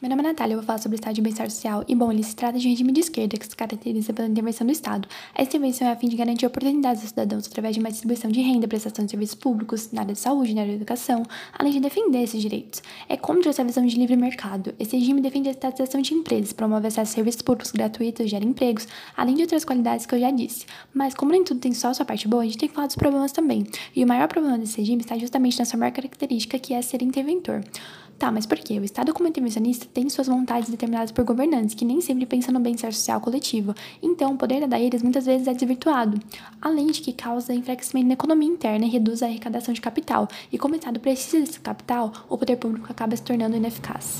Meu nome é Natália, eu vou falar sobre o Estado de Bem-Estar Social e, bom, ele se trata de um regime de esquerda que se caracteriza pela intervenção do Estado. Essa intervenção é a fim de garantir oportunidades aos cidadãos através de uma distribuição de renda, prestação de serviços públicos, na área de saúde, na área da educação, além de defender esses direitos. É contra essa visão de livre mercado. Esse regime defende a estatização de empresas, promove acesso a serviços públicos gratuitos, gera empregos, além de outras qualidades que eu já disse. Mas, como nem tudo tem só a sua parte boa, a gente tem que falar dos problemas também. E o maior problema desse regime está justamente na sua maior característica, que é ser interventor. Tá, mas por quê? O Estado como intervencionista tem suas vontades determinadas por governantes, que nem sempre pensam no bem-estar social coletivo. Então, o poder da eles muitas vezes é desvirtuado, além de que causa enfraquecimento na economia interna e reduz a arrecadação de capital. E como o Estado precisa desse capital, o poder público acaba se tornando ineficaz.